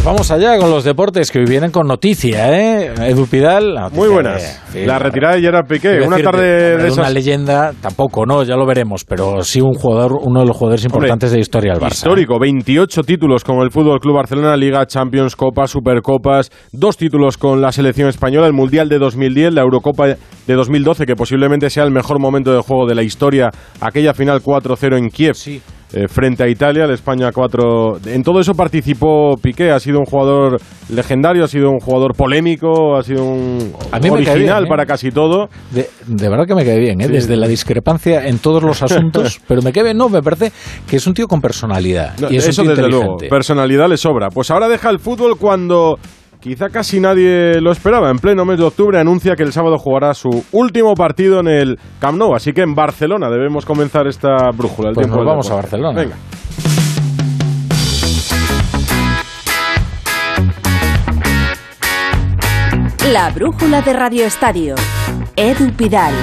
Pues vamos allá con los deportes que hoy vienen con noticia, ¿eh? Edu Pidal. Muy buenas. la retirada de Gerard Piqué. Una tarde de, esas. una leyenda, tampoco, no, ya lo veremos, pero sí un jugador, uno de los jugadores importantes de la historia del Barça. Histórico, 28 títulos con el Fútbol Club Barcelona, Liga, Champions, Copas, Supercopas, dos títulos con la selección española, el Mundial de 2010, la Eurocopa de 2012, que posiblemente sea el mejor momento de juego de la historia, aquella final 4-0 en Kiev. Sí. Eh, frente a Italia, el España 4. En todo eso participó Piqué, ha sido un jugador legendario, ha sido un jugador polémico, ha sido un A mí me cae original bien, ¿eh? para casi todo. De, de verdad que me cae bien, ¿eh? Sí. desde la discrepancia en todos los asuntos, pero me cae bien, no, me parece que es un tío con personalidad. No, y es un eso tío desde luego, personalidad le sobra. Pues ahora deja el fútbol cuando quizá casi nadie lo esperaba. En pleno mes de octubre anuncia que el sábado jugará su último partido en el Camp Nou. Así que en Barcelona debemos comenzar esta brújula. El Pues tiempo nos vamos a. Barcelona. Venga. La brújula de Radio Estadio. Edu Pidal.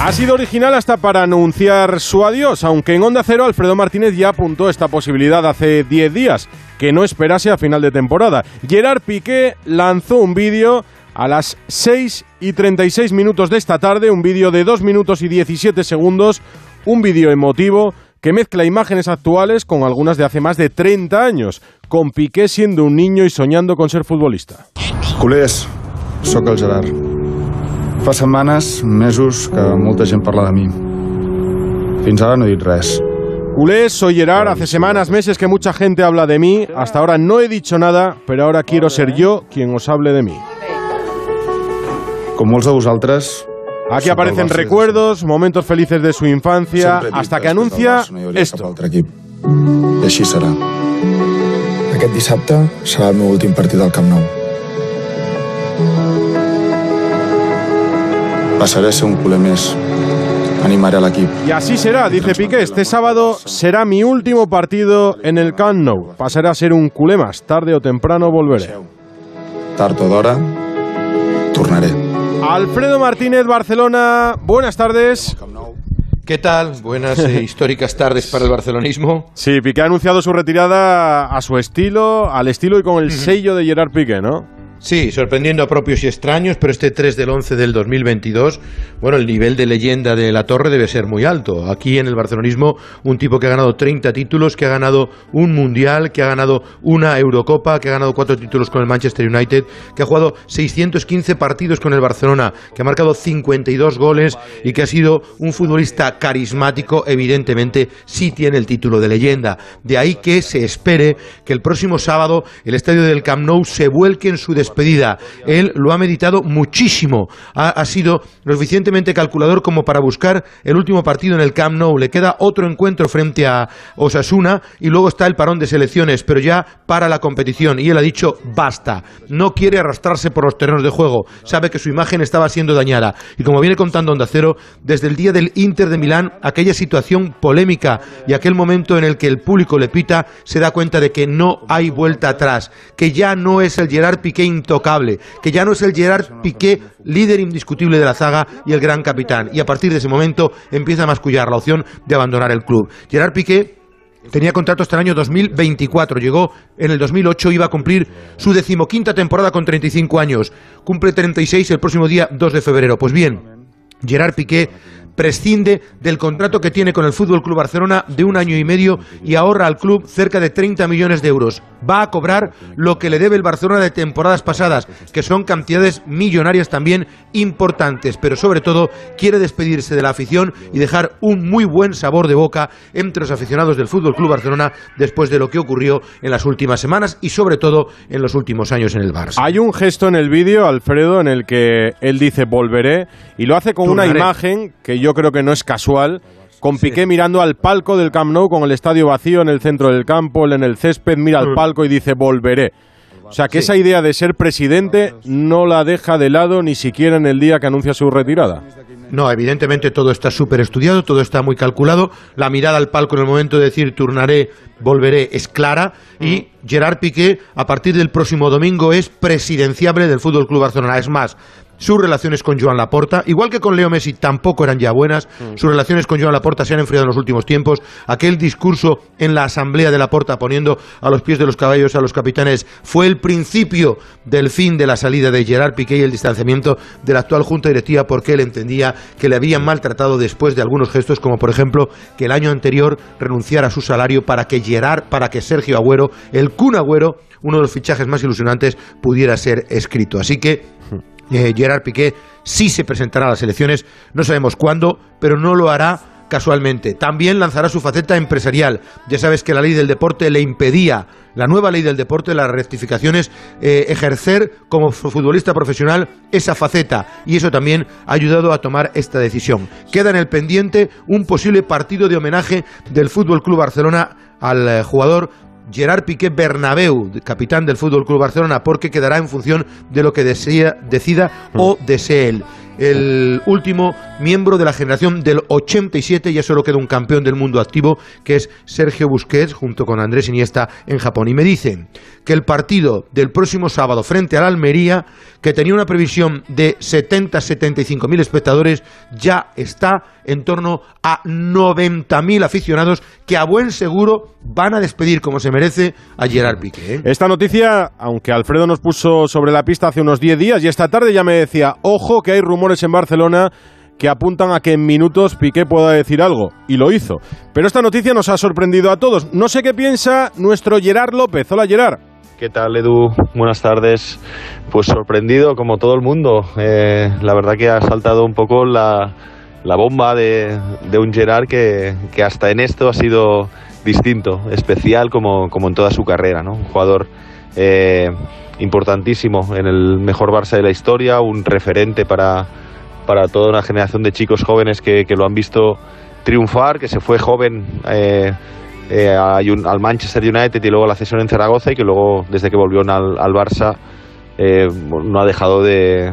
Ha sido original hasta para anunciar su adiós, aunque en Onda Cero Alfredo Martínez ya apuntó esta posibilidad hace 10 días, que no esperase a final de temporada. Gerard Piqué lanzó un vídeo a las 6 y 36 minutos de esta tarde, un vídeo de 2 minutos y 17 segundos, un vídeo emotivo que mezcla imágenes actuales con algunas de hace más de 30 años, con Piqué siendo un niño y soñando con ser futbolista. Culers, sóc el Gerard. Fa setmanes, mesos, que molta gent parla de mi. Fins ara no he dit res. Culés, soy Gerard. Hace semanas, meses que mucha gente habla de mí. Hasta ahora no he dicho nada, pero ahora quiero ser yo quien os hable de mí. Com molts de vosaltres... Aquí aparecen recuerdos, momentos felices de su infancia, Sempre he dit hasta que després del anuncia Barça no hi hauria Cap esto. altre equip. I així serà. Aquest dissabte serà el meu últim partit al Camp Nou. Passaré a ser un culer més. Animaré a l'equip. Y así será, dice Piqué. Este sábado será mi último partido en el Camp Nou. Pasaré a ser un culé más. Tarde o temprano volveré. Tard o d'hora, tornaré. Alfredo Martínez, Barcelona. Buenas tardes. ¿Qué tal? Buenas e históricas tardes para el barcelonismo. Sí, Piqué ha anunciado su retirada a su estilo, al estilo y con el sello de Gerard Piqué, ¿no? Sí, sorprendiendo a propios y extraños, pero este 3 del 11 del 2022, bueno, el nivel de leyenda de la torre debe ser muy alto. Aquí en el barcelonismo, un tipo que ha ganado 30 títulos, que ha ganado un mundial, que ha ganado una Eurocopa, que ha ganado cuatro títulos con el Manchester United, que ha jugado 615 partidos con el Barcelona, que ha marcado 52 goles y que ha sido un futbolista carismático, evidentemente sí tiene el título de leyenda. De ahí que se espere que el próximo sábado el estadio del Camp Nou se vuelque en su despedida. Él lo ha meditado muchísimo, ha, ha sido lo suficientemente calculador como para buscar el último partido en el Camp Nou. Le queda otro encuentro frente a Osasuna y luego está el parón de selecciones, pero ya para la competición. Y él ha dicho basta, no quiere arrastrarse por los terrenos de juego, sabe que su imagen estaba siendo dañada. Y como viene contando Onda Cero, desde el día del Inter de Milán, aquella situación polémica y aquel momento en el que el público le pita, se da cuenta de que no hay vuelta atrás, que ya no es el Gerard Piqué intocable, que ya no es el Gerard Piqué líder indiscutible de la zaga y el gran capitán. Y a partir de ese momento empieza a mascullar la opción de abandonar el club. Gerard Piqué Tenía contrato hasta el año 2024. Llegó en el 2008, iba a cumplir su decimoquinta temporada con 35 años. Cumple 36 el próximo día 2 de febrero. Pues bien, Gerard Piqué prescinde del contrato que tiene con el Fútbol Club Barcelona de un año y medio y ahorra al club cerca de 30 millones de euros. Va a cobrar lo que le debe el Barcelona de temporadas pasadas, que son cantidades millonarias también importantes, pero sobre todo quiere despedirse de la afición y dejar un muy buen sabor de boca entre los aficionados del Fútbol Club Barcelona después de lo que ocurrió en las últimas semanas y sobre todo en los últimos años en el Barça. Hay un gesto en el vídeo, Alfredo, en el que él dice volveré y lo hace con una imagen que yo creo que no es casual, con Piqué mirando al palco del Camp Nou con el estadio vacío en el centro del campo, él en el césped, mira al palco y dice volveré. O sea que esa idea de ser presidente no la deja de lado ni siquiera en el día que anuncia su retirada. No, evidentemente todo está súper estudiado, todo está muy calculado. La mirada al palco en el momento de decir turnaré, volveré es clara. Y Gerard Piqué, a partir del próximo domingo, es presidenciable del Fútbol Club Barcelona. Es más, sus relaciones con Joan Laporta, igual que con Leo Messi tampoco eran ya buenas, mm. sus relaciones con Joan Laporta se han enfriado en los últimos tiempos, aquel discurso en la asamblea de Laporta poniendo a los pies de los caballos a los capitanes fue el principio del fin de la salida de Gerard Piqué y el distanciamiento de la actual junta directiva porque él entendía que le habían maltratado después de algunos gestos como por ejemplo que el año anterior renunciara a su salario para que Gerard, para que Sergio Agüero, el Kun Agüero, uno de los fichajes más ilusionantes, pudiera ser escrito. Así que eh, Gerard Piqué sí se presentará a las elecciones, no sabemos cuándo, pero no lo hará casualmente. También lanzará su faceta empresarial. Ya sabes que la ley del deporte le impedía, la nueva ley del deporte, las rectificaciones, eh, ejercer como futbolista profesional esa faceta. Y eso también ha ayudado a tomar esta decisión. Queda en el pendiente un posible partido de homenaje del Fútbol Club Barcelona al eh, jugador Gerard Piqué Bernabeu, capitán del Fútbol Club Barcelona, porque quedará en función de lo que decida o desee él el último miembro de la generación del 87, ya solo queda un campeón del mundo activo, que es Sergio Busquets, junto con Andrés Iniesta en Japón. Y me dicen que el partido del próximo sábado frente al Almería, que tenía una previsión de 70-75 mil espectadores, ya está en torno a 90 mil aficionados que a buen seguro van a despedir como se merece a Gerard Piqué. ¿eh? Esta noticia, aunque Alfredo nos puso sobre la pista hace unos 10 días y esta tarde ya me decía, ojo que hay rumores en Barcelona que apuntan a que en minutos Piqué pueda decir algo, y lo hizo. Pero esta noticia nos ha sorprendido a todos. No sé qué piensa nuestro Gerard López. Hola Gerard. ¿Qué tal, Edu? Buenas tardes. Pues sorprendido, como todo el mundo. Eh, la verdad que ha saltado un poco la, bomba de, un Gerard que, hasta en esto ha sido distinto, especial como, como en toda su carrera. ¿no? Un jugador eh, importantísimo en el mejor Barça de la historia, un referente para, para toda una generación de chicos jóvenes que, lo han visto triunfar, que se fue joven eh, eh, al Manchester United y luego a la cesión en Zaragoza y que luego, desde que volvió al, al Barça, eh, no ha dejado de,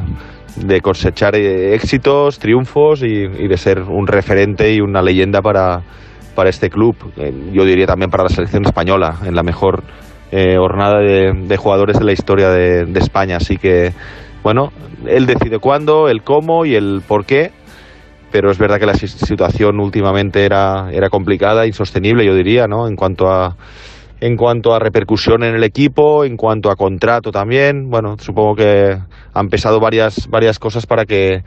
de cosechar éxitos, triunfos y, de ser un referente y una leyenda para, para este club. yo diría también para la selección española, en la mejor eh, jornada de, jugadores de la historia de, España. Así que, bueno, él decide cuándo, el cómo y el por qué. Pero es verdad que la situación últimamente era, era complicada, insostenible, yo diría, ¿no? En cuanto a en cuanto a repercusión en el equipo, en cuanto a contrato también. Bueno, supongo que han pesado varias, varias cosas para que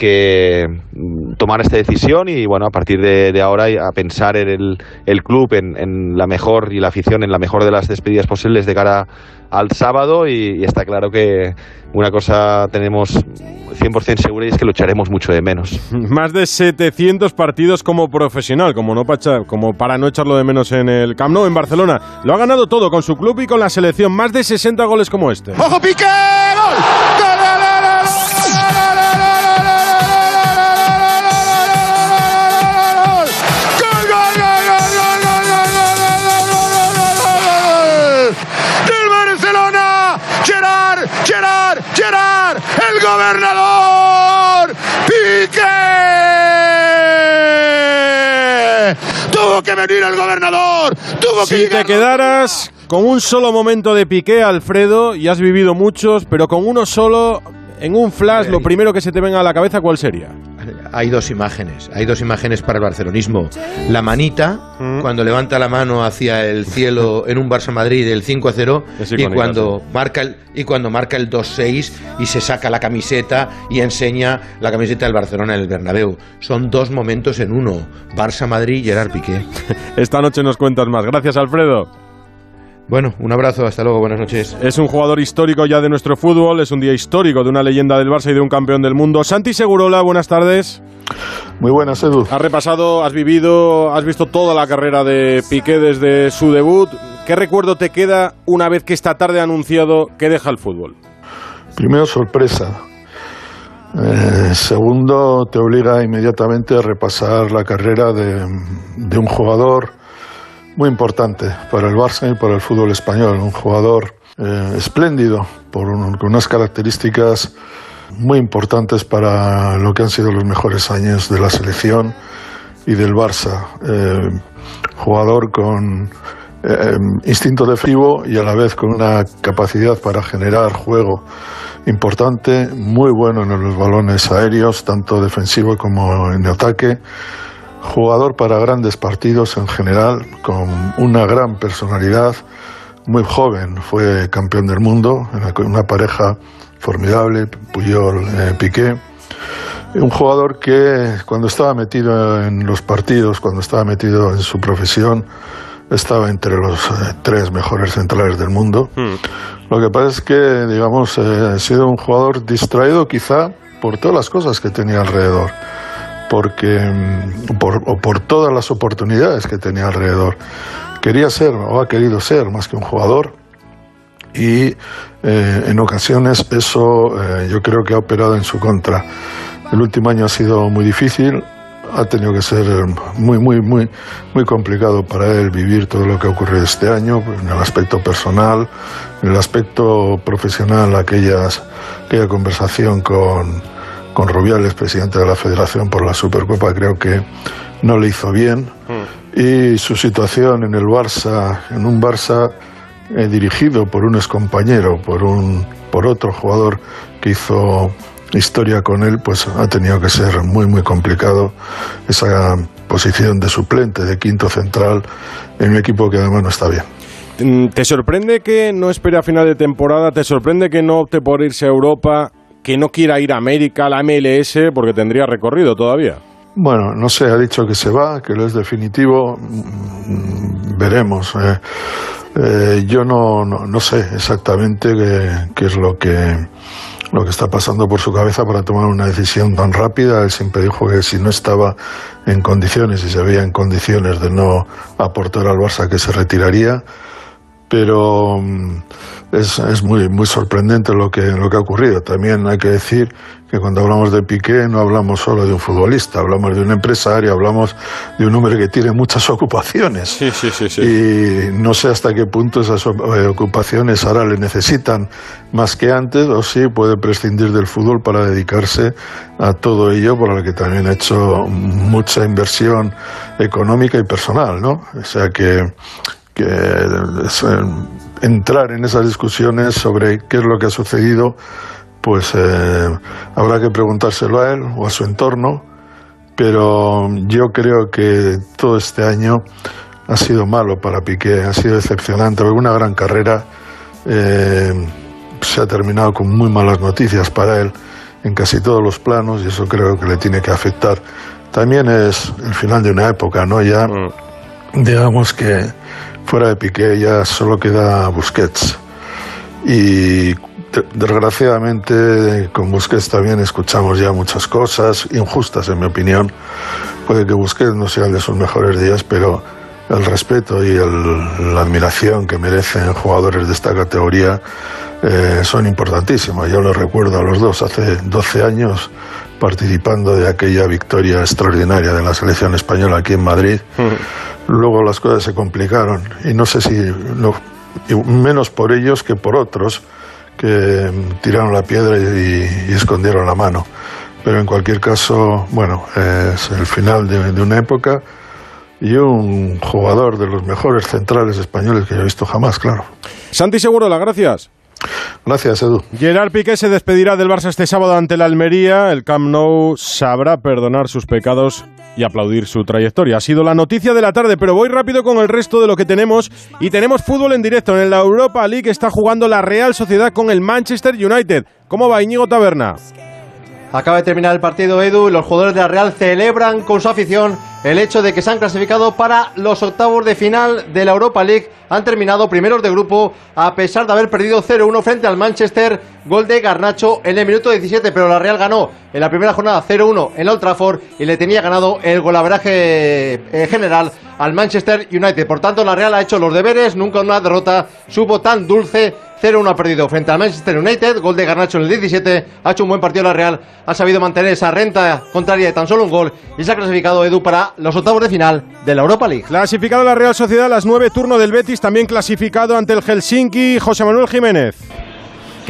que mm, tomar esta decisión y bueno, a partir de, ahora a pensar en el, el club, en, la mejor y la afición en la mejor de las despedidas posibles de cara al sábado y, está claro que una cosa tenemos 100% segura y es que lucharemos mucho de menos. Más de 700 partidos como profesional, como, no para, como para no echarlo de menos en el Camp Nou en Barcelona. Lo ha ganado todo con su club y con la selección, más de 60 goles como este. ¡Ojo Piqué! el gobernador Piqué. Tuvo que venir el gobernador. Tuvo si te quedaras con un solo momento de Piqué, Alfredo, y has vivido muchos, pero con uno solo, en un flash, lo primero que se te venga a la cabeza, ¿cuál sería? Hay dos imágenes, hay dos imágenes para el barcelonismo. La manita, mm. cuando levanta la mano hacia el cielo en un Barça Madrid del 5 a 0 y cuando marca el y cuando marca el 2-6 y se saca la camiseta y enseña la camiseta del Barcelona en el Bernabéu. Son dos momentos en uno. Barça Madrid y Gerard Piqué. Esta noche nos cuentas más. Gracias, Alfredo. Bueno, un abrazo, hasta luego, buenas noches. Es un jugador histórico ya de nuestro fútbol, es un día histórico de una leyenda del Barça y de un campeón del mundo. Santi Segurola, buenas tardes. Muy buenas, Edu. Has repasado, has vivido, has visto toda la carrera de Piqué desde su debut. ¿Qué recuerdo te queda una vez que esta tarde ha anunciado que deja el fútbol? Primero, sorpresa. Eh, segundo, te obliga inmediatamente a repasar la carrera de, de un jugador muy importante para el Barça y para el fútbol español. Un jugador eh, espléndido, por con unas características muy importantes para lo que han sido los mejores años de la selección y del Barça. Eh, jugador con eh, instinto defensivo y a la vez con una capacidad para generar juego importante, muy bueno en los balones aéreos, tanto defensivo como en ataque. Jugador para grandes partidos en general, con una gran personalidad, muy joven, fue campeón del mundo, en una pareja formidable, Puyol eh, Piqué. Un jugador que cuando estaba metido en los partidos, cuando estaba metido en su profesión, estaba entre los eh, tres mejores centrales del mundo. Hmm. Lo que pasa es que, digamos, eh, ha sido un jugador distraído quizá por todas las cosas que tenía alrededor porque mm, por, o por todas las oportunidades que tenía alrededor. Quería ser o ha querido ser más que un jugador y eh, en ocasiones eso eh, yo creo que ha operado en su contra. El último año ha sido muy difícil, ha tenido que ser muy, muy, muy, muy complicado para él vivir todo lo que ha ocurrido este año, en el aspecto personal, en el aspecto profesional, aquellas, aquella conversación con, con Rubiales, presidente de la Federación por la Supercopa, creo que no le hizo bien. Mm. Y su situación en el Barça, en un Barça eh, dirigido por un excompañero, por, un, por otro jugador que hizo historia con él, pues ha tenido que ser muy, muy complicado esa posición de suplente, de quinto central, en un equipo que además no está bien. Mm, ¿Te sorprende que no espere a final de temporada? ¿Te sorprende que no opte por irse a Europa? Que no quiera ir a América, la MLS, porque tendría recorrido todavía. Bueno, no sé, ha dicho que se va, que lo es definitivo. Mm, veremos. Eh. Eh, yo no, no, sé exactamente qué, es lo que, lo que está pasando por su cabeza para tomar una decisión tan rápida. Él siempre dijo que si no estaba en condiciones y se veía en condiciones de no aportar al Barça, que se retiraría. Pero mm, es, es muy, muy sorprendente lo que, lo que ha ocurrido. También hay que decir que cuando hablamos de Piqué no hablamos solo de un futbolista, hablamos de un empresario, hablamos de un hombre que tiene muchas ocupaciones. Sí, sí, sí, sí. Y no sé hasta qué punto esas eh, ocupaciones ahora le necesitan más que antes, o si puede prescindir del fútbol para dedicarse a todo ello, por lo que también ha hecho mucha inversión económica y personal, ¿no? O sea que, que entrar en esas discusiones sobre qué es lo que ha sucedido, pues eh, habrá que preguntárselo a él o a su entorno, pero yo creo que todo este año ha sido malo para Piqué, ha sido decepcionante, una gran carrera eh, se ha terminado con muy malas noticias para él en casi todos los planos y eso creo que le tiene que afectar. También es el final de una época, ¿no? Ya mm. digamos que fuera de Piqué ya solo queda Busquets. Y desgraciadamente con Busquets también escuchamos ya muchas cosas injustas en mi opinión. Puede que Busquets no sea de sus mejores días, pero el respeto y la admiración que merecen jugadores de esta categoría eh, son importantísimos. Yo lo recuerdo a los dos hace 12 años participando de aquella victoria extraordinaria de la selección española aquí en Madrid. Luego las cosas se complicaron y no sé si menos por ellos que por otros que tiraron la piedra y, escondieron la mano. Pero en cualquier caso, bueno, es el final de, de una época y un jugador de los mejores centrales españoles que yo he visto jamás, claro. Santi Seguro, las gracias. Gracias, Edu. Gerard Piqué se despedirá del Barça este sábado ante la Almería. El Camp Nou sabrá perdonar sus pecados y aplaudir su trayectoria. Ha sido la noticia de la tarde, pero voy rápido con el resto de lo que tenemos. Y tenemos fútbol en directo. En la Europa League está jugando la Real Sociedad con el Manchester United. ¿Cómo va Íñigo Taberna? Acaba de terminar el partido Edu y los jugadores de la Real celebran con su afición el hecho de que se han clasificado para los octavos de final de la Europa League. Han terminado primeros de grupo a pesar de haber perdido 0-1 frente al Manchester. Gol de Garnacho en el minuto 17, pero la Real ganó en la primera jornada 0-1 en Old Trafford y le tenía ganado el golaveraje eh, general al Manchester United. Por tanto, la Real ha hecho los deberes, nunca una derrota supo tan dulce 0-1 ha perdido frente al Manchester United, gol de Garnacho en el 17, ha hecho un buen partido la Real, ha sabido mantener esa renta contraria de tan solo un gol y se ha clasificado Edu para los octavos de final de la Europa League. Clasificado la Real Sociedad a las 9, turno del Betis, también clasificado ante el Helsinki, José Manuel Jiménez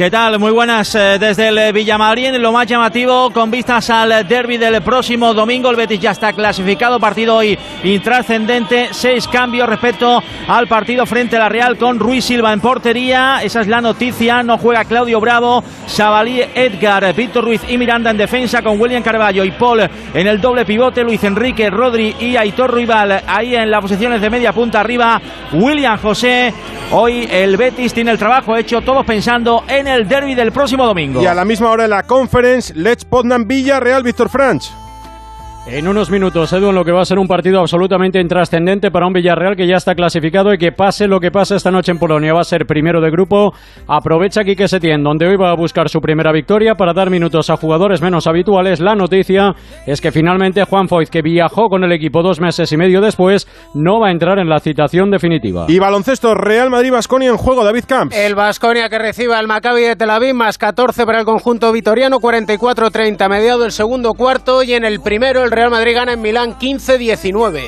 ¿Qué tal? Muy buenas eh, desde el Villamarín. Lo más llamativo con vistas al derby del próximo domingo. El Betis ya está clasificado. Partido hoy intrascendente. Seis cambios respecto al partido frente a la Real con Ruiz Silva en portería. Esa es la noticia. No juega Claudio Bravo, Sabalí, Edgar, Víctor Ruiz y Miranda en defensa con William Carballo y Paul en el doble pivote. Luis Enrique, Rodri y Aitor Rival ahí en las posiciones de media punta arriba. William José. Hoy el Betis tiene el trabajo hecho, todos pensando en el derby del próximo domingo. Y a la misma hora en la conference, Let's Poznan Villa, Real Víctor Franch. En unos minutos, Edu, en lo que va a ser un partido absolutamente intrascendente para un Villarreal que ya está clasificado y que pase lo que pase esta noche en Polonia. Va a ser primero de grupo. Aprovecha Quique Setién, donde hoy va a buscar su primera victoria para dar minutos a jugadores menos habituales. La noticia es que finalmente Juan Foyt, que viajó con el equipo dos meses y medio después, no va a entrar en la citación definitiva. Y baloncesto, Real Madrid-Basconia en juego, David Camps. El Basconia que recibe al Maccabi de Tel Aviv, más 14 para el conjunto vitoriano, 44-30, mediado el segundo cuarto y en el primero el Real Madrid gana en Milán 15-19.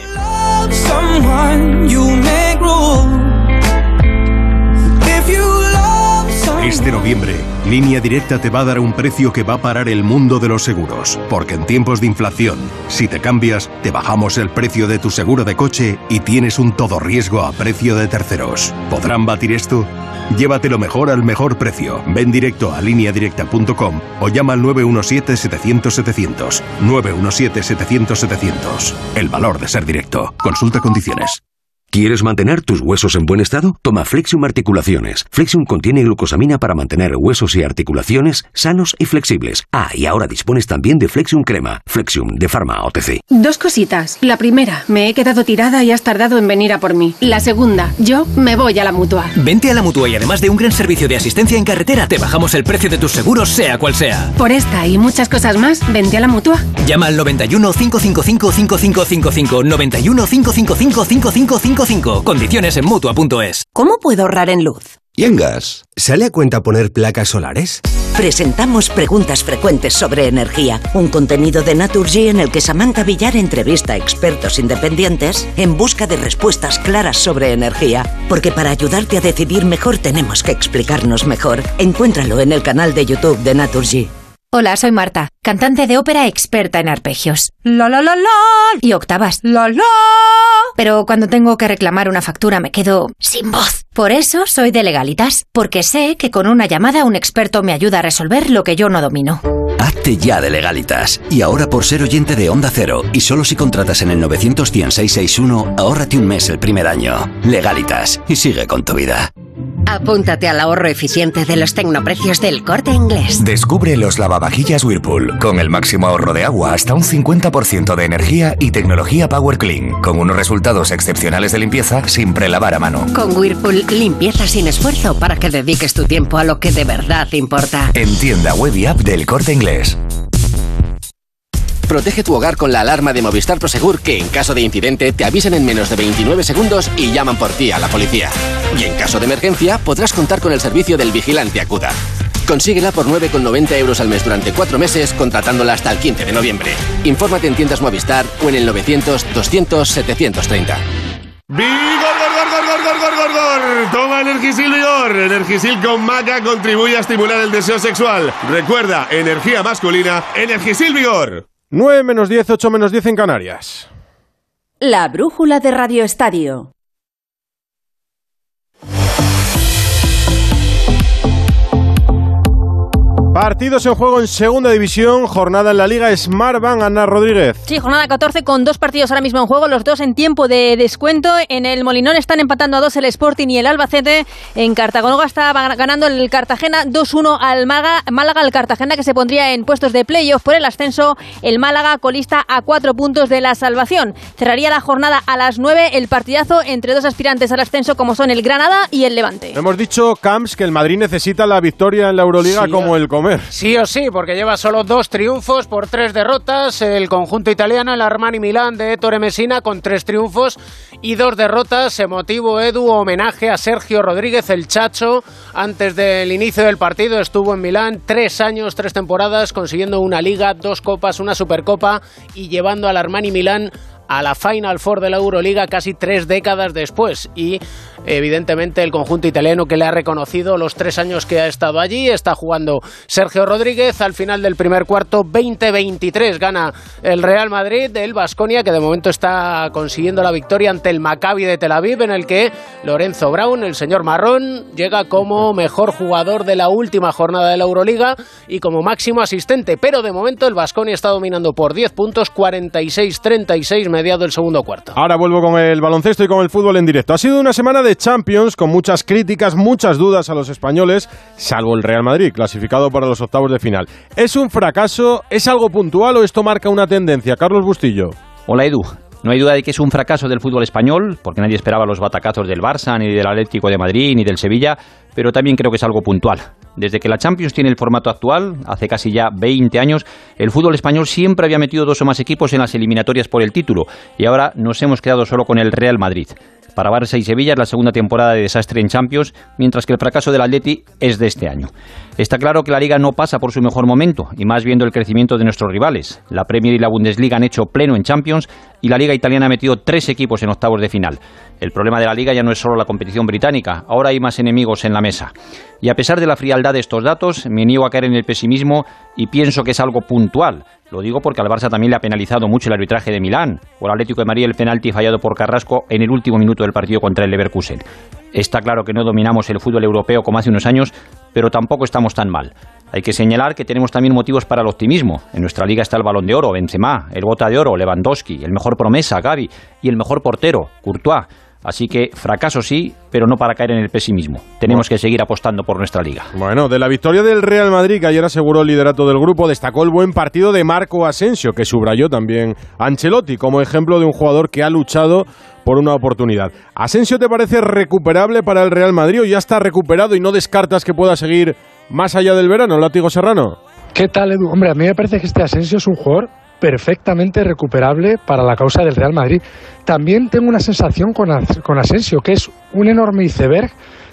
Este noviembre, Línea Directa te va a dar un precio que va a parar el mundo de los seguros, porque en tiempos de inflación, si te cambias, te bajamos el precio de tu seguro de coche y tienes un todo riesgo a precio de terceros. ¿Podrán batir esto? Llévatelo mejor al mejor precio. Ven directo a lineadirecta.com o llama al 917-700-700. 917-700-700. El valor de ser directo. Consulta condiciones. ¿Quieres mantener tus huesos en buen estado? Toma Flexium Articulaciones. Flexium contiene glucosamina para mantener huesos y articulaciones sanos y flexibles. Ah, y ahora dispones también de Flexium Crema. Flexium de Pharma OTC. Dos cositas. La primera, me he quedado tirada y has tardado en venir a por mí. La segunda, yo me voy a la mutua. Vente a la mutua y además de un gran servicio de asistencia en carretera, te bajamos el precio de tus seguros, sea cual sea. Por esta y muchas cosas más, vente a la mutua. Llama al 91 555 5555 91 555 5555 Condiciones en Mutua.es ¿Cómo puedo ahorrar en luz? ¿Y en gas? ¿Sale a cuenta poner placas solares? Presentamos Preguntas Frecuentes sobre Energía, un contenido de Naturgy en el que Samantha Villar entrevista a expertos independientes en busca de respuestas claras sobre energía. Porque para ayudarte a decidir mejor tenemos que explicarnos mejor. Encuéntralo en el canal de YouTube de Naturgy. Hola, soy Marta, cantante de ópera experta en arpegios. La la la la y octavas. La la. Pero cuando tengo que reclamar una factura me quedo sin voz. Por eso soy de legalitas, porque sé que con una llamada un experto me ayuda a resolver lo que yo no domino. Hazte ya de legalitas. Y ahora por ser oyente de Onda Cero y solo si contratas en el 91661, ahórrate un mes el primer año. Legalitas y sigue con tu vida. Apúntate al ahorro eficiente de los tecnoprecios del corte inglés. Descubre los lavavajillas Whirlpool, con el máximo ahorro de agua hasta un 50% de energía y tecnología Power Clean, con unos resultados excepcionales de limpieza sin prelavar a mano. Con Whirlpool, limpieza sin esfuerzo para que dediques tu tiempo a lo que de verdad importa. En tienda web y app del corte inglés. Protege tu hogar con la alarma de Movistar Prosegur que en caso de incidente te avisen en menos de 29 segundos y llaman por ti a la policía. Y en caso de emergencia podrás contar con el servicio del vigilante Acuda. Consíguela por 9,90 euros al mes durante cuatro meses contratándola hasta el 15 de noviembre. Infórmate en tiendas Movistar o en el 900 200 730. ¡Vigor, gor, gor, gor, gor, gor, gor, gor! Toma Energisil Vigor. Energisil con maca contribuye a estimular el deseo sexual. Recuerda, energía masculina, Energisil Vigor. 9 menos 10, 8 menos 10 en Canarias. La brújula de Radio Estadio. Partidos en juego en segunda división, jornada en la Liga Smartbank, Ana Rodríguez. Sí, jornada 14 con dos partidos ahora mismo en juego, los dos en tiempo de descuento. En el Molinón están empatando a dos el Sporting y el Albacete. En Cartagonoga está ganando el Cartagena 2-1 al Málaga, Málaga, el Cartagena que se pondría en puestos de playoff por el ascenso. El Málaga colista a cuatro puntos de la salvación. Cerraría la jornada a las 9 el partidazo entre dos aspirantes al ascenso como son el Granada y el Levante. Hemos dicho, Camps, que el Madrid necesita la victoria en la Euroliga Sí, como el Sí o sí, porque lleva solo dos triunfos por tres derrotas. El conjunto italiano, el Armani Milán de Ettore Messina, con tres triunfos y dos derrotas. Emotivo Edu, homenaje a Sergio Rodríguez, el Chacho. Antes del inicio del partido estuvo en Milán tres años, tres temporadas, consiguiendo una liga, dos copas, una supercopa y llevando al Armani Milán a la Final Four de la Euroliga casi tres décadas después y evidentemente el conjunto italiano que le ha reconocido los tres años que ha estado allí. Está jugando Sergio Rodríguez al final del primer cuarto 20-23 gana el Real Madrid el Basconia que de momento está consiguiendo la victoria ante el Maccabi de Tel Aviv en el que Lorenzo Brown, el señor marrón, llega como mejor jugador de la última jornada de la Euroliga y como máximo asistente, pero de momento el Basconia está dominando por 10 puntos 46-36 mediado el segundo cuarto. Ahora vuelvo con el baloncesto y con el fútbol en directo. Ha sido una semana de Champions con muchas críticas, muchas dudas a los españoles, salvo el Real Madrid, clasificado para los octavos de final. ¿Es un fracaso? ¿Es algo puntual o esto marca una tendencia? Carlos Bustillo. Hola Edu. No hay duda de que es un fracaso del fútbol español, porque nadie esperaba los batacazos del Barça, ni del Atlético de Madrid, ni del Sevilla, pero también creo que es algo puntual. Desde que la Champions tiene el formato actual, hace casi ya 20 años, el fútbol español siempre había metido dos o más equipos en las eliminatorias por el título, y ahora nos hemos quedado solo con el Real Madrid. Para Barça y Sevilla es la segunda temporada de desastre en Champions, mientras que el fracaso del Atleti es de este año. Está claro que la liga no pasa por su mejor momento, y más viendo el crecimiento de nuestros rivales. La Premier y la Bundesliga han hecho pleno en Champions y la liga italiana ha metido tres equipos en octavos de final. El problema de la liga ya no es solo la competición británica, ahora hay más enemigos en la mesa. Y a pesar de la frialdad de estos datos, me niego a caer en el pesimismo y pienso que es algo puntual. Lo digo porque al Barça también le ha penalizado mucho el arbitraje de Milán, o al Atlético de María el penalti fallado por Carrasco en el último minuto del partido contra el Leverkusen. Está claro que no dominamos el fútbol europeo como hace unos años, pero tampoco estamos tan mal. Hay que señalar que tenemos también motivos para el optimismo. En nuestra liga está el Balón de Oro, Benzema, el Bota de Oro, Lewandowski, el mejor promesa, Gavi, y el mejor portero, Courtois. Así que fracaso sí, pero no para caer en el pesimismo. Tenemos que seguir apostando por nuestra liga. Bueno, de la victoria del Real Madrid, que ayer aseguró el liderato del grupo, destacó el buen partido de Marco Asensio, que subrayó también Ancelotti como ejemplo de un jugador que ha luchado por una oportunidad. ¿Asensio te parece recuperable para el Real Madrid o ya está recuperado y no descartas que pueda seguir más allá del verano, Látigo Serrano? ¿Qué tal, Edu? Hombre, a mí me parece que este Asensio es un jugador perfectamente recuperable para la causa del Real Madrid. También tengo una sensación con, con Asensio, que es un enorme iceberg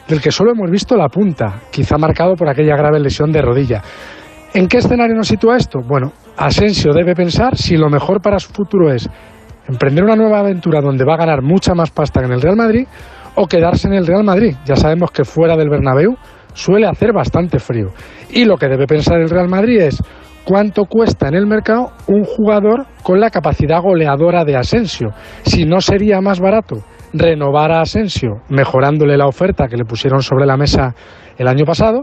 del que solo hemos visto la punta, quizá marcado por aquella grave lesión de rodilla. ¿En qué escenario nos sitúa esto? Bueno, Asensio debe pensar si lo mejor para su futuro es emprender una nueva aventura donde va a ganar mucha más pasta que en el Real Madrid o quedarse en el Real Madrid. Ya sabemos que fuera del Bernabéu suele hacer bastante frío. Y lo que debe pensar el Real Madrid es cuánto cuesta en el mercado un jugador con la capacidad goleadora de Asensio. Si no sería más barato renovar a Asensio mejorándole la oferta que le pusieron sobre la mesa el año pasado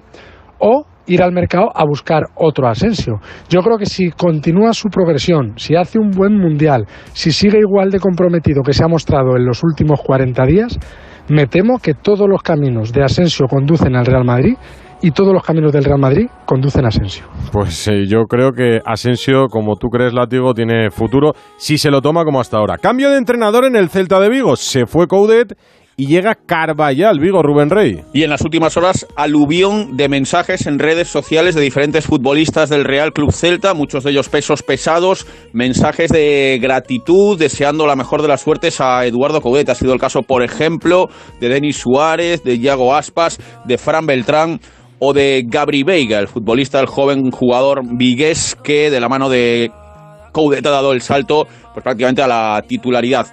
o ir al mercado a buscar otro Asensio. Yo creo que si continúa su progresión, si hace un buen mundial, si sigue igual de comprometido que se ha mostrado en los últimos 40 días, me temo que todos los caminos de Asensio conducen al Real Madrid y todos los caminos del Real Madrid conducen a Asensio. Pues eh, yo creo que Asensio, como tú crees, Látigo, tiene futuro si se lo toma como hasta ahora. Cambio de entrenador en el Celta de Vigo. Se fue Coudet y llega Carvallal, Vigo Rubén Rey. Y en las últimas horas, aluvión de mensajes en redes sociales de diferentes futbolistas del Real Club Celta, muchos de ellos pesos pesados, mensajes de gratitud, deseando la mejor de las suertes a Eduardo Coudet. Ha sido el caso, por ejemplo, de Denis Suárez, de Iago Aspas, de Fran Beltrán o de Gabri Veiga, el futbolista, el joven jugador vigués que de la mano de Coudet ha dado el salto pues prácticamente a la titularidad.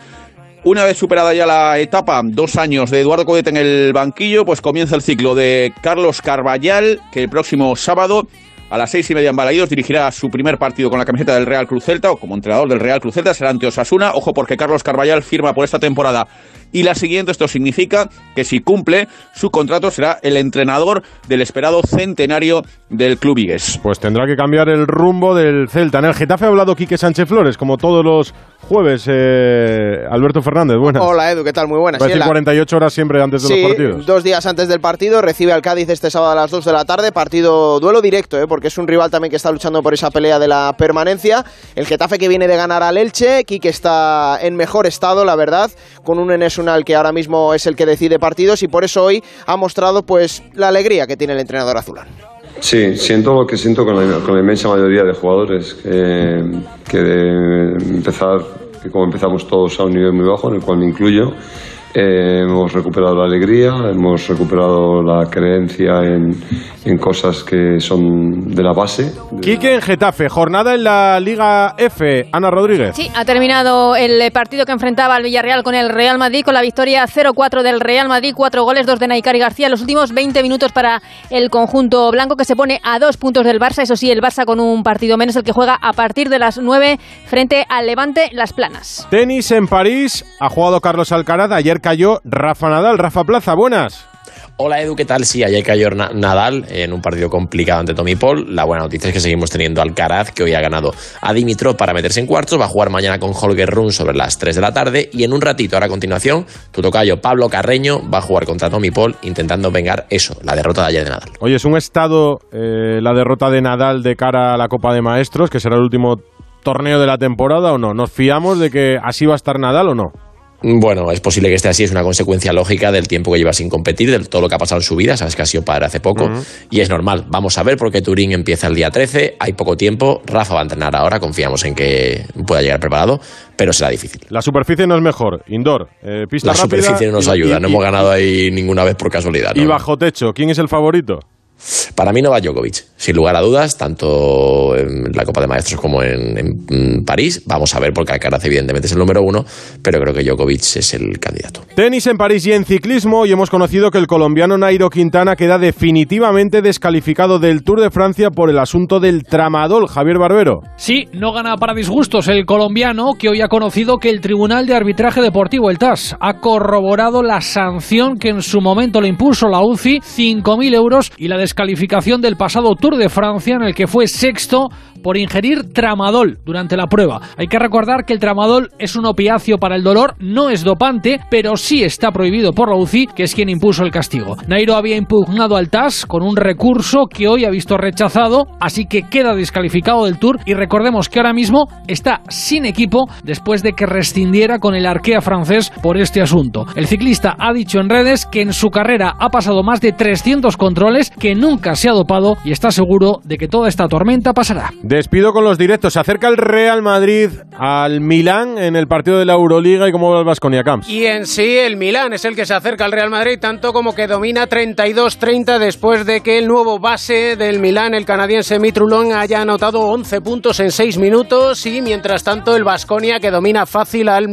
Una vez superada ya la etapa, dos años de Eduardo Coudet en el banquillo, pues comienza el ciclo de Carlos Carballal, que el próximo sábado a las seis y media en Balaídos dirigirá su primer partido con la camiseta del Real Cruz Celta o como entrenador del Real Cruz Celta será ante Osasuna. Ojo porque Carlos Carballal firma por esta temporada y la siguiente. Esto significa que si cumple su contrato será el entrenador del esperado centenario del club Igues. Pues tendrá que cambiar el rumbo del Celta. En el Getafe ha hablado Quique Sánchez Flores, como todos los jueves. Eh, Alberto Fernández, buenas. Hola Edu, ¿qué tal? Muy buenas. Va a decir 48 horas siempre antes de sí, los partidos. dos días antes del partido. Recibe al Cádiz este sábado a las 2 de la tarde. Partido, duelo directo, ¿eh? porque es un rival también que está luchando por esa pelea de la permanencia. El Getafe que viene de ganar al Elche. Quique está en mejor estado, la verdad, con un Enes Unal que ahora mismo es el que decide partidos y por eso hoy ha mostrado pues la alegría que tiene el entrenador azulán. Sí, siento lo que siento con la, con la inmensa mayoría de jugadores, que de empezar, que como empezamos todos a un nivel muy bajo, en el cual me incluyo, Eh, hemos recuperado la alegría, hemos recuperado la creencia en, en cosas que son de la base. Quique en Getafe, jornada en la Liga F. Ana Rodríguez. Sí, ha terminado el partido que enfrentaba al Villarreal con el Real Madrid, con la victoria 0-4 del Real Madrid, cuatro goles, dos de Naikari García. Los últimos 20 minutos para el conjunto blanco que se pone a dos puntos del Barça. Eso sí, el Barça con un partido menos, el que juega a partir de las 9 frente al Levante Las Planas. Tenis en París, ha jugado Carlos Alcaraz, ayer cayó Rafa Nadal. Rafa Plaza, buenas. Hola Edu, ¿qué tal? Sí, ayer cayó Nadal en un partido complicado ante Tommy Paul. La buena noticia es que seguimos teniendo al Alcaraz, que hoy ha ganado a Dimitrov para meterse en cuartos. Va a jugar mañana con Holger Run sobre las 3 de la tarde. Y en un ratito, ahora a continuación, tu tocayo Pablo Carreño va a jugar contra Tommy Paul intentando vengar eso, la derrota de ayer de Nadal. Oye, es un estado eh, la derrota de Nadal de cara a la Copa de Maestros, que será el último torneo de la temporada o no. ¿Nos fiamos de que así va a estar Nadal o no? Bueno, es posible que esté así, es una consecuencia lógica del tiempo que lleva sin competir, de todo lo que ha pasado en su vida, sabes que ha sido padre hace poco, y es normal. Vamos a ver porque Turín empieza el día 13, hay poco tiempo, Rafa va a entrenar ahora, confiamos en que pueda llegar preparado, pero será difícil. La superficie no es mejor, indoor, eh, pista La superficie no nos ayuda, no hemos ganado ahí ninguna vez por casualidad. Y bajo techo, ¿quién es el favorito? Para mí Novak Djokovic, sin lugar a dudas, tanto en la Copa de Maestros como en, París. Vamos a ver, porque Alcaraz evidentemente es el número uno, pero creo que Djokovic es el candidato. Tenis en París y en ciclismo, y hemos conocido que el colombiano Nairo Quintana queda definitivamente descalificado del Tour de Francia por el asunto del tramadol. Javier Barbero. Sí, no gana para disgustos el colombiano, que hoy ha conocido que el Tribunal de Arbitraje Deportivo, el TAS, ha corroborado la sanción que en su momento le impuso la UCI, 5.000 euros, y la descalificación del pasado Tour de Francia en el que fue sexto por ingerir tramadol durante la prueba. Hay que recordar que el tramadol es un opiáceo para el dolor, no es dopante, pero sí está prohibido por la UCI, que es quien impuso el castigo. Nairo había impugnado al TAS con un recurso que hoy ha visto rechazado, así que queda descalificado del Tour y recordemos que ahora mismo está sin equipo después de que rescindiera con el Arkea francés por este asunto. El ciclista ha dicho en redes que en su carrera ha pasado más de 300 controles, que nunca se ha dopado y está seguro de que toda esta tormenta pasará. Despido con los directos. Se acerca el Real Madrid al Milán en el partido de la Euroliga y cómo va el Vasconia Camps. Y en sí, el Milán es el que se acerca al Real Madrid, tanto como que domina 32-30 después de que el nuevo base del Milán, el canadiense Mitrulón, haya anotado 11 puntos en 6 minutos. Y mientras tanto, el Vasconia que domina fácil al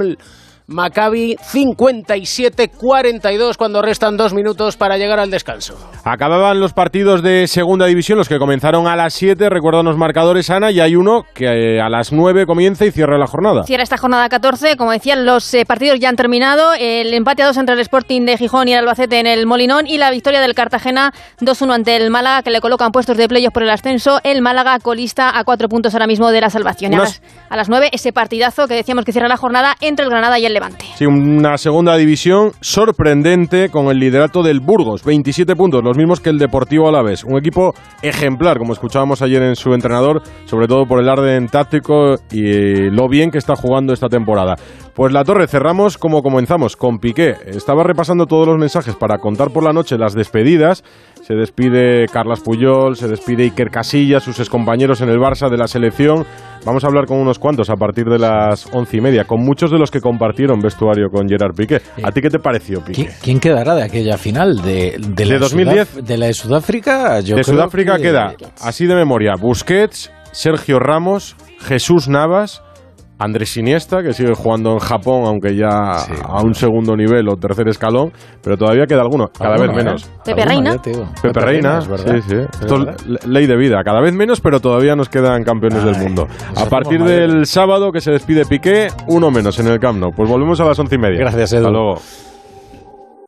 Maccabi 57-42 cuando restan dos minutos para llegar al descanso. Acababan los partidos de segunda división, los que comenzaron a las 7, recuerdan los marcadores, Ana, y hay uno que eh, a las 9 comienza y cierra la jornada. Cierra esta jornada 14, como decían, los eh, partidos ya han terminado, el empate a dos entre el Sporting de Gijón y el Albacete en el Molinón y la victoria del Cartagena 2-1 ante el Málaga, que le colocan puestos de playoff por el ascenso, el Málaga colista a cuatro puntos ahora mismo de la salvación. A las, a las 9 ese partidazo que decíamos que cierra la jornada entre el Granada y el Levante. Sí, una segunda división sorprendente con el liderato del Burgos, 27 puntos, los mismos que el Deportivo Alavés. Un equipo ejemplar, como escuchábamos ayer en su entrenador, sobre todo por el orden táctico y lo bien que está jugando esta temporada. Pues la torre, cerramos como comenzamos, con Piqué. Estaba repasando todos los mensajes para contar por la noche las despedidas. Se despide Carlas Puyol, se despide Iker Casillas, sus excompañeros en el Barça de la selección. Vamos a hablar con unos cuantos a partir de las once y media, con muchos de los que compartieron vestuario con Gerard Piqué. ¿A ti qué te pareció, Piqué? ¿Quién, quedará de aquella final? ¿De, de, la 2010? ¿De la de Sudáfrica? de Sudáfrica queda, así de memoria, Busquets, Sergio Ramos, Jesús Navas, Andrés Iniesta, que sigue jugando en Japón, aunque ya a un segundo nivel o tercer escalón, pero todavía queda alguno, cada vez menos. Pepe Reina. Pepe, Reina, sí, sí. Esto es ley de vida, cada vez menos, pero todavía nos quedan campeones del mundo. A partir del sábado que se despide Piqué, uno menos en el Camp Nou. Pues volvemos a las once y media. Gracias, Edu. Hasta luego.